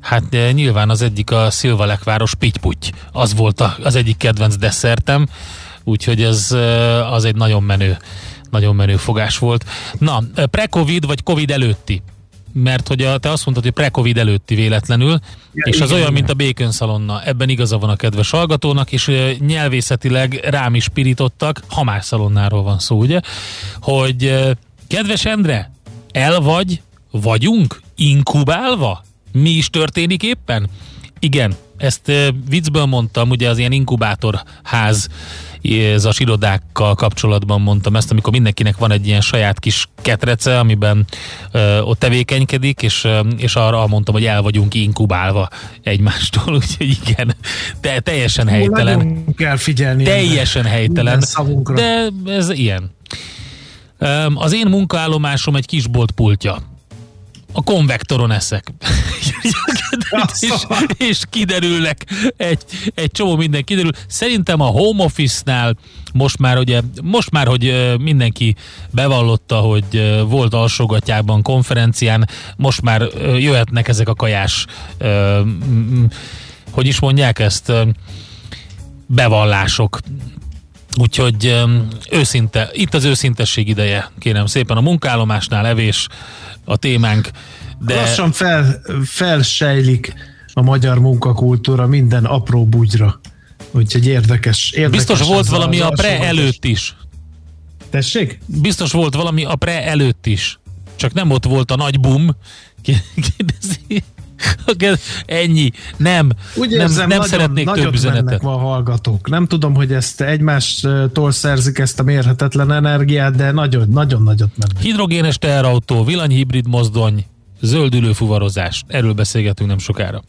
A: hát nyilván az egyik a Szilvalekváros pityputy. Az volt a, az egyik kedvenc desszertem, úgyhogy ez az egy nagyon menő nagyon menő fogás volt. Na, pre-covid vagy covid előtti? Mert hogy a, te azt mondtad, hogy pre-covid előtti véletlenül, ja, és az igen, olyan, igen. mint a bacon szalonna. Ebben igaza van a kedves hallgatónak, és nyelvészetileg rám is pirítottak, hamás szalonnáról van szó, ugye? Hogy kedves Endre, el vagy, vagyunk inkubálva? Mi is történik éppen? Igen, ezt viccből mondtam, ugye az ilyen inkubátorház ez a irodákkal kapcsolatban mondtam ezt, amikor mindenkinek van egy ilyen saját kis ketrece, amiben ö, ott tevékenykedik, és, ö, és arra mondtam, hogy el vagyunk inkubálva egymástól, úgyhogy igen, de teljesen helytelen.
J: Nagyon kell figyelni.
A: Teljesen helytelen, de ez ilyen. Az én munkaállomásom egy kisbolt pultja a konvektoron eszek. és, és kiderülnek egy, egy csomó minden kiderül. Szerintem a home office-nál most már, ugye, most már, hogy mindenki bevallotta, hogy volt alsógatjában konferencián, most már jöhetnek ezek a kajás hogy is mondják ezt bevallások. Úgyhogy őszinte, itt az őszintesség ideje, kérem szépen, a munkállomásnál evés a témánk.
J: De... Lassan fel, felsejlik a magyar munkakultúra minden apró bugyra. Úgyhogy érdekes. érdekes
A: Biztos volt valami a pre előtt is.
J: Tessék?
A: Biztos volt valami a pre előtt is. Csak nem ott volt a nagy bum. Kérdezi. Ennyi. Nem.
J: Úgy
A: nem,
J: érzem,
A: nem
J: nagyon,
A: szeretnék több üzenetet.
J: van hallgatók. Nem tudom, hogy ezt egymástól szerzik ezt a mérhetetlen energiát, de nagyon, nagyon nagyot mennek.
A: Hidrogénes teherautó, villanyhibrid mozdony, zöldülő fuvarozás. Erről beszélgetünk nem sokára.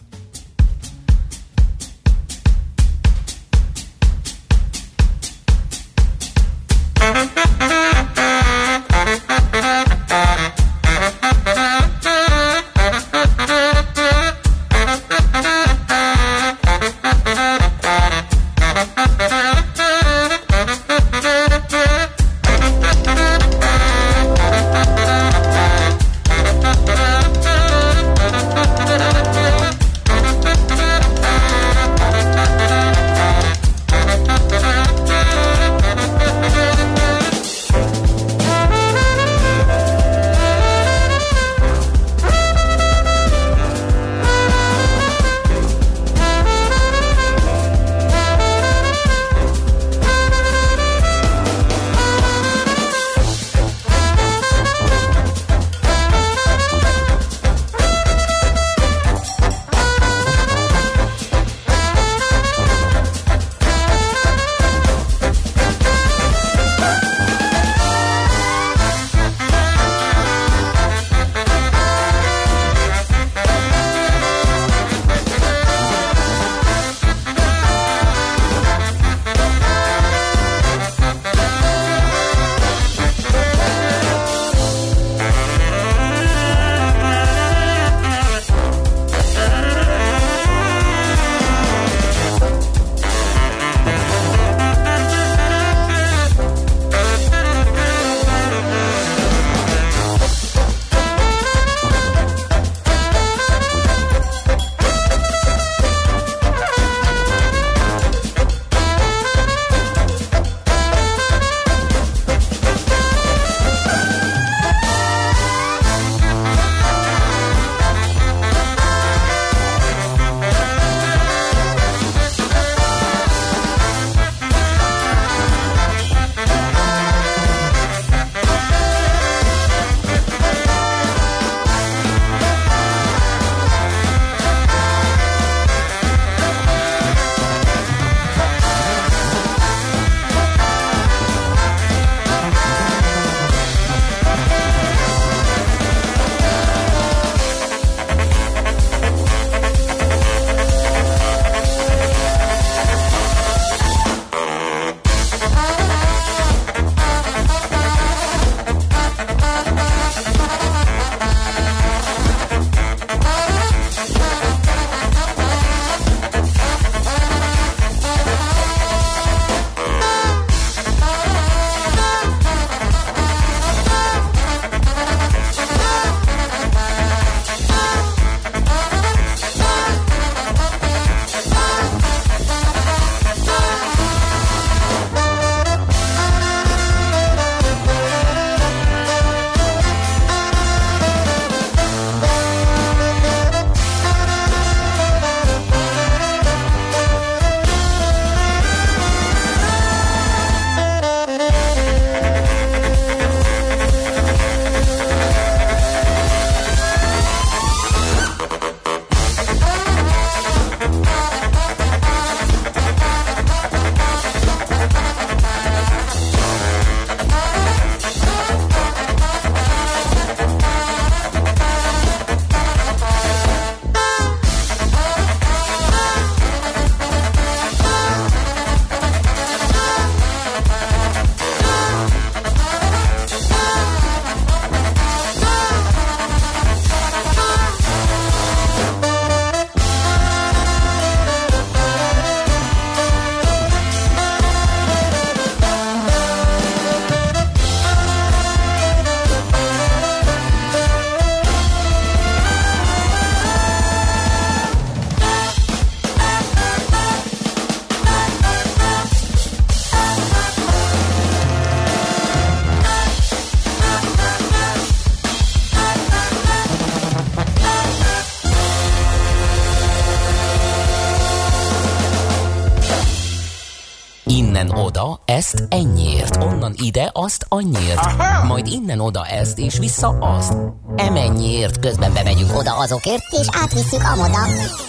B: Innen oda ezt, és vissza azt. Emennyiért közben bemegyünk oda azokért, és átvisszük amoda.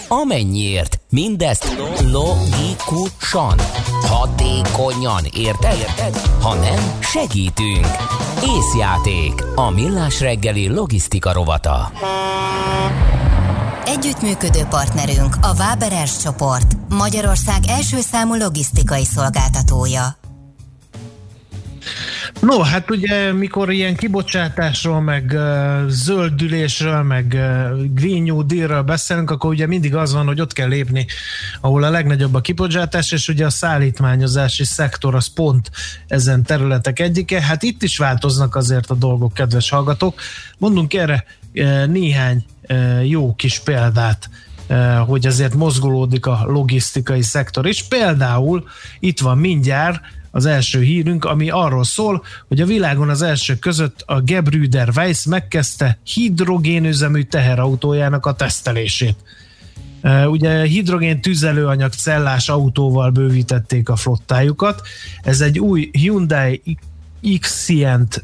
B: Amennyiért, mindezt logikusan, hatékonyan, érted? érted? Ha nem, segítünk. Észjáték, a millás reggeli logisztika rovata.
G: Együttműködő partnerünk a Waberers csoport, Magyarország első számú logisztikai szolgáltatója.
J: No, hát ugye mikor ilyen kibocsátásról, meg uh, zöldülésről, meg uh, Green New Deal-ről beszélünk, akkor ugye mindig az van, hogy ott kell lépni, ahol a legnagyobb a kibocsátás, és ugye a szállítmányozási szektor az pont ezen területek egyike. Hát itt is változnak azért a dolgok, kedves hallgatók. Mondunk erre uh, néhány uh, jó kis példát hogy azért mozgolódik a logisztikai szektor. És például itt van mindjárt az első hírünk, ami arról szól, hogy a világon az elsők között a Gebrüder Weiss megkezdte hidrogénüzemű teherautójának a tesztelését. Ugye hidrogén tüzelőanyag cellás autóval bővítették a flottájukat. Ez egy új Hyundai Xient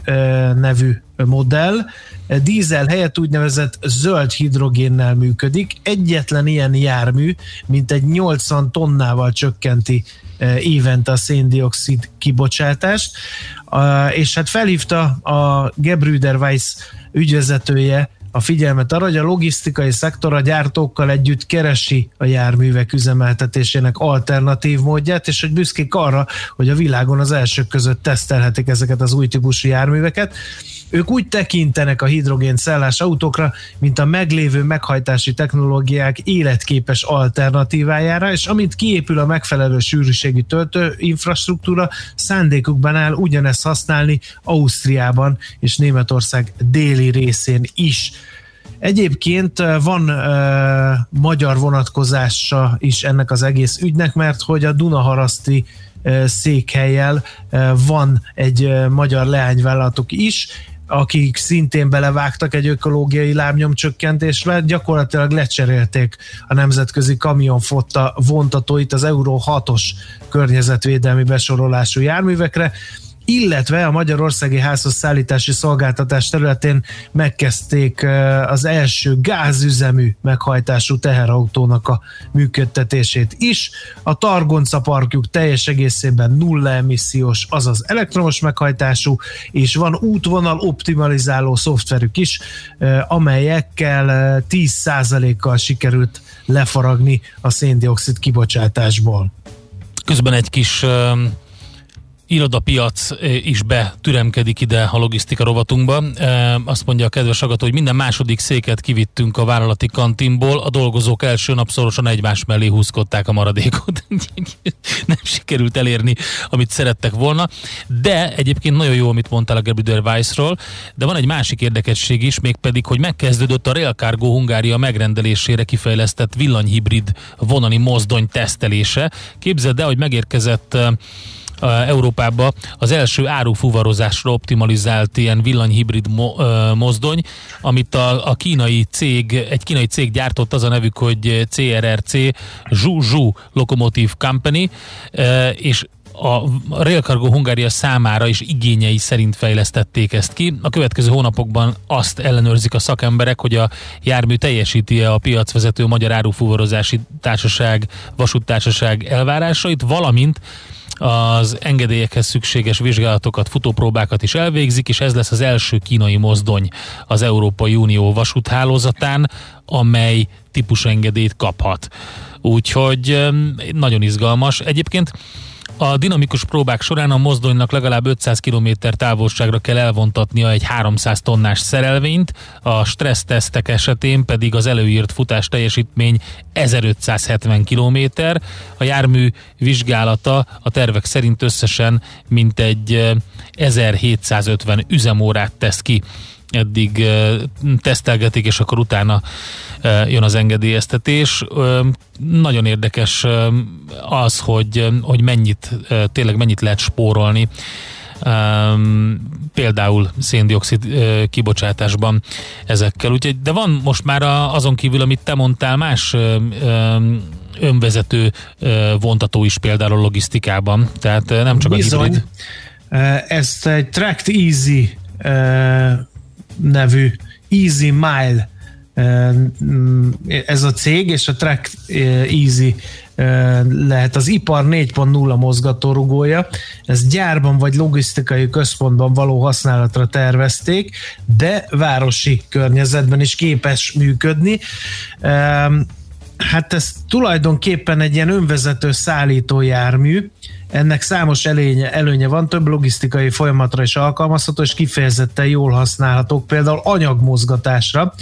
J: nevű modell, dízel helyett úgynevezett zöld hidrogénnel működik. Egyetlen ilyen jármű, mint egy 80 tonnával csökkenti évente a széndiokszid kibocsátást, és hát felhívta a Gebrüder Weiss ügyvezetője a figyelmet arra, hogy a logisztikai szektor a gyártókkal együtt keresi a járművek üzemeltetésének alternatív módját, és hogy büszkék arra, hogy a világon az elsők között tesztelhetik ezeket az új típusú járműveket. Ők úgy tekintenek a hidrogén szellás autókra, mint a meglévő meghajtási technológiák életképes alternatívájára, és amint kiépül a megfelelő sűrűségű töltő infrastruktúra, szándékukban áll ugyanezt használni Ausztriában és Németország déli részén is. Egyébként van uh, magyar vonatkozása is ennek az egész ügynek, mert hogy a Dunaharaszti székhelyel van egy magyar leányvállalatok is, akik szintén belevágtak egy ökológiai lábnyomcsökkentésbe, gyakorlatilag lecserélték a nemzetközi kamionfotta vontatóit az Euró 6-os környezetvédelmi besorolású járművekre, illetve a Magyarországi Házhoz szállítási szolgáltatás területén megkezdték az első gázüzemű meghajtású teherautónak a működtetését is. A Targonca parkjuk teljes egészében nulla emissziós, azaz elektromos meghajtású, és van útvonal optimalizáló szoftverük is, amelyekkel 10%-kal sikerült lefaragni a széndiokszid kibocsátásból.
A: Közben egy kis irodapiac is betüremkedik ide a logisztika rovatunkba. Azt mondja a kedves agató, hogy minden második széket kivittünk a vállalati kantinból, a dolgozók első nap szorosan egymás mellé húzkodták a maradékot. Nem sikerült elérni, amit szerettek volna, de egyébként nagyon jó, amit mondtál a Gebrüder Weissról, de van egy másik érdekesség is, mégpedig, hogy megkezdődött a Rail Cargo Hungária megrendelésére kifejlesztett villanyhibrid vonani mozdony tesztelése. Képzeld el, hogy megérkezett Európába az első árufuvarozásra optimalizált ilyen villanyhibrid mo, mozdony, amit a, a kínai cég, egy kínai cég gyártott, az a nevük, hogy CRRC Zhu Locomotive Company, és a Rail Cargo Hungária számára is igényei szerint fejlesztették ezt ki. A következő hónapokban azt ellenőrzik a szakemberek, hogy a jármű teljesíti-e a piacvezető Magyar Árufuvarozási Társaság, Vasúttársaság elvárásait, valamint az engedélyekhez szükséges vizsgálatokat, futópróbákat is elvégzik, és ez lesz az első kínai mozdony az Európai Unió vasúthálózatán, amely típusengedélyt kaphat. Úgyhogy nagyon izgalmas. Egyébként a dinamikus próbák során a mozdonynak legalább 500 km távolságra kell elvontatnia egy 300 tonnás szerelvényt, a stressztesztek esetén pedig az előírt futás teljesítmény 1570 km. A jármű vizsgálata a tervek szerint összesen mintegy 1750 üzemórát tesz ki eddig tesztelgetik, és akkor utána jön az engedélyeztetés. Nagyon érdekes az, hogy, hogy mennyit, tényleg mennyit lehet spórolni például széndiokszid kibocsátásban ezekkel. Úgyhogy, de van most már a, azon kívül, amit te mondtál, más önvezető ö, vontató is például a logisztikában, tehát nem csak
J: Bizony.
A: a hibrid.
J: Ezt egy Tracked Easy nevű Easy Mile mm, ez a cég, és a Track Easy eh, lehet az ipar 4.0 mozgatórugója. Ez gyárban vagy logisztikai központban való használatra tervezték, de városi környezetben is képes működni. Hát ez tulajdonképpen egy ilyen önvezető szállító jármű, ennek számos előnye, előnye van, több logisztikai folyamatra is alkalmazható, és kifejezetten jól használhatók, például anyagmozgatásra,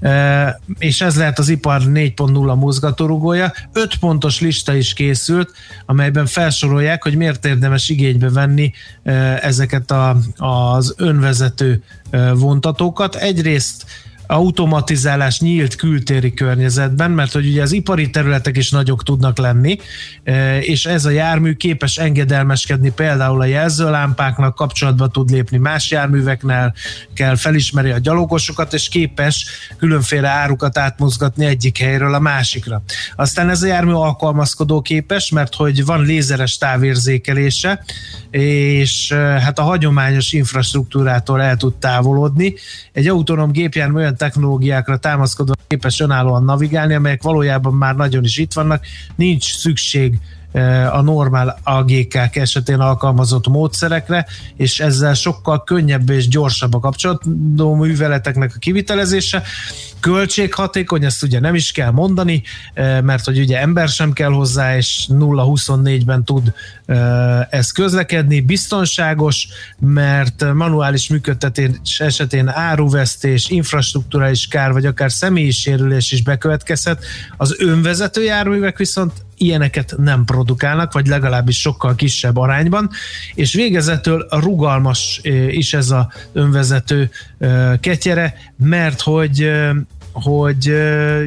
J: E, és ez lehet az ipar 4.0 mozgatórugója. Öt pontos lista is készült, amelyben felsorolják, hogy miért érdemes igénybe venni e, ezeket a, az önvezető e, vontatókat. Egyrészt automatizálás nyílt kültéri környezetben, mert hogy ugye az ipari területek is nagyok tudnak lenni, e, és ez a jármű képes engedelmeskedni például a jelzőlámpáknak, kapcsolatba tud lépni más járműveknél, kell felismeri a gyalogosokat, és képes különféle árukat átmozgatni egyik helyről a másikra. Aztán ez a jármű alkalmazkodó képes, mert hogy van lézeres távérzékelése, és e, hát a hagyományos infrastruktúrától el tud távolodni. Egy autonóm gépjármű olyan technológiákra támaszkodva képes önállóan navigálni, amelyek valójában már nagyon is itt vannak. Nincs szükség a normál AGK esetén alkalmazott módszerekre, és ezzel sokkal könnyebb és gyorsabb a kapcsolató műveleteknek a kivitelezése. Költséghatékony, ezt ugye nem is kell mondani, eh, mert hogy ugye ember sem kell hozzá, és 0-24-ben tud eh, ez közlekedni. Biztonságos, mert manuális működtetés esetén áruvesztés, infrastruktúrális kár, vagy akár személyi sérülés is bekövetkezhet. Az önvezető járművek viszont ilyeneket nem produkálnak, vagy legalábbis sokkal kisebb arányban, és végezetül rugalmas is ez a önvezető ketyere, mert hogy hogy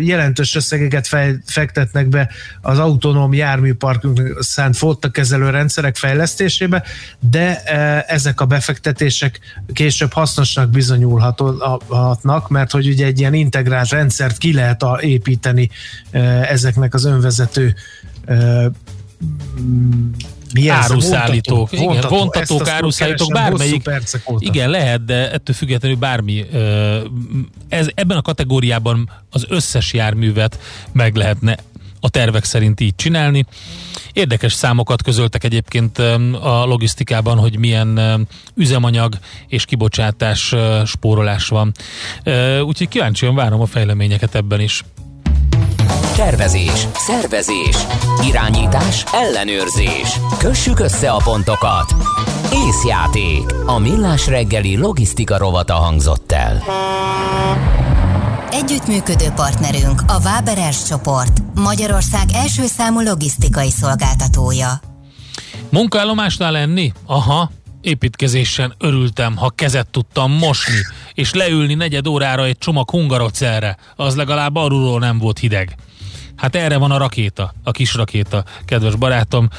J: jelentős összegeket fektetnek be az autonóm járműparkunk szánt flottakezelő rendszerek fejlesztésébe, de ezek a befektetések később hasznosnak bizonyulhatnak, mert hogy ugye egy ilyen integrált rendszert ki lehet építeni ezeknek az önvezető mi ez?
A: áruszállítók,
J: Vontató,
A: igen,
J: vontató.
A: vontatók,
J: Ezt
A: áruszállítók, bármelyik, igen, lehet, de ettől függetlenül bármi, ez, ebben a kategóriában az összes járművet meg lehetne a tervek szerint így csinálni. Érdekes számokat közöltek egyébként a logisztikában, hogy milyen üzemanyag és kibocsátás spórolás van. Úgyhogy kíváncsian várom a fejleményeket ebben is.
B: Tervezés, szervezés, irányítás, ellenőrzés. Kössük össze a pontokat. Észjáték. A millás reggeli logisztika rovata hangzott el.
G: Együttműködő partnerünk a Váberes csoport, Magyarország első számú logisztikai szolgáltatója.
A: Munkaállomásnál lenni? Aha, építkezésen örültem, ha kezet tudtam mosni, és leülni negyed órára egy csomag hungarocelre, az legalább alulról nem volt hideg. Hát erre van a rakéta, a kis rakéta, kedves barátom.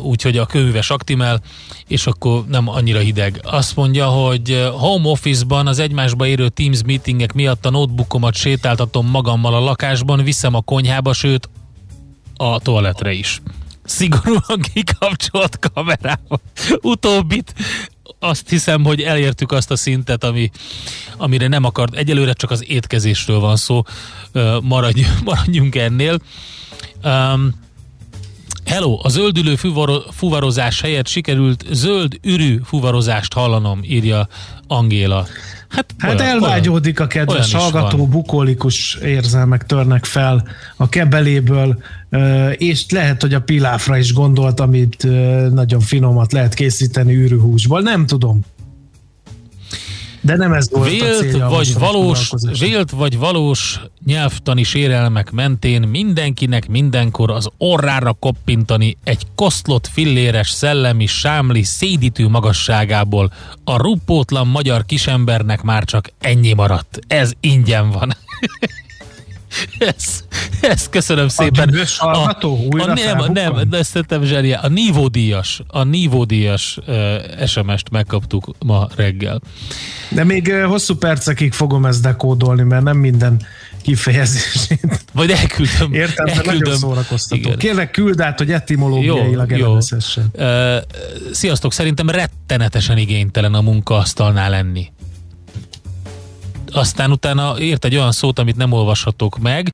A: Úgyhogy a kőműves aktimel, és akkor nem annyira hideg. Azt mondja, hogy home office-ban az egymásba érő Teams meetingek miatt a notebookomat sétáltatom magammal a lakásban, viszem a konyhába, sőt a toaletre is. Szigorúan kikapcsolt kamerával. Utóbbit azt hiszem, hogy elértük azt a szintet, ami, amire nem akart. Egyelőre csak az étkezésről van szó. Maradj, maradjunk ennél. Um, Hello, a zöldülő fuvaro- fuvarozás helyett sikerült zöld ürű fuvarozást hallanom, írja Angéla. Hát,
J: Hát
A: olyan-
J: elvágyódik a kedves hallgató,
A: van.
J: bukolikus érzelmek törnek fel a kebeléből, és lehet, hogy a piláfra is gondolt, amit nagyon finomat lehet készíteni űrűhúsból. Nem tudom. De nem ez volt a
A: Vélt
J: célja a
A: vagy,
J: mostani
A: valós, vélt vagy valós nyelvtani sérelmek mentén mindenkinek mindenkor az orrára koppintani egy koszlott filléres szellemi sámli szédítő magasságából. A ruppótlan magyar kisembernek már csak ennyi maradt. Ez ingyen van. Ez, ezt köszönöm szépen.
J: A dühös hallgató a,
A: a, nem, nem, de szerintem zseniá. A nívódíjas, a nívódíjas uh, SMS-t megkaptuk ma reggel.
J: De még uh, hosszú percekig fogom ezt dekódolni, mert nem minden kifejezését.
A: Vagy elküldöm.
J: Értem,
A: elküldöm.
J: de nagyon szórakoztató.
A: Igen.
J: Kérlek, küld át, hogy etimológiailag
A: jó, jó. Uh, sziasztok, szerintem rettenetesen igénytelen a munkaasztalnál lenni aztán utána írt egy olyan szót, amit nem olvashatok meg,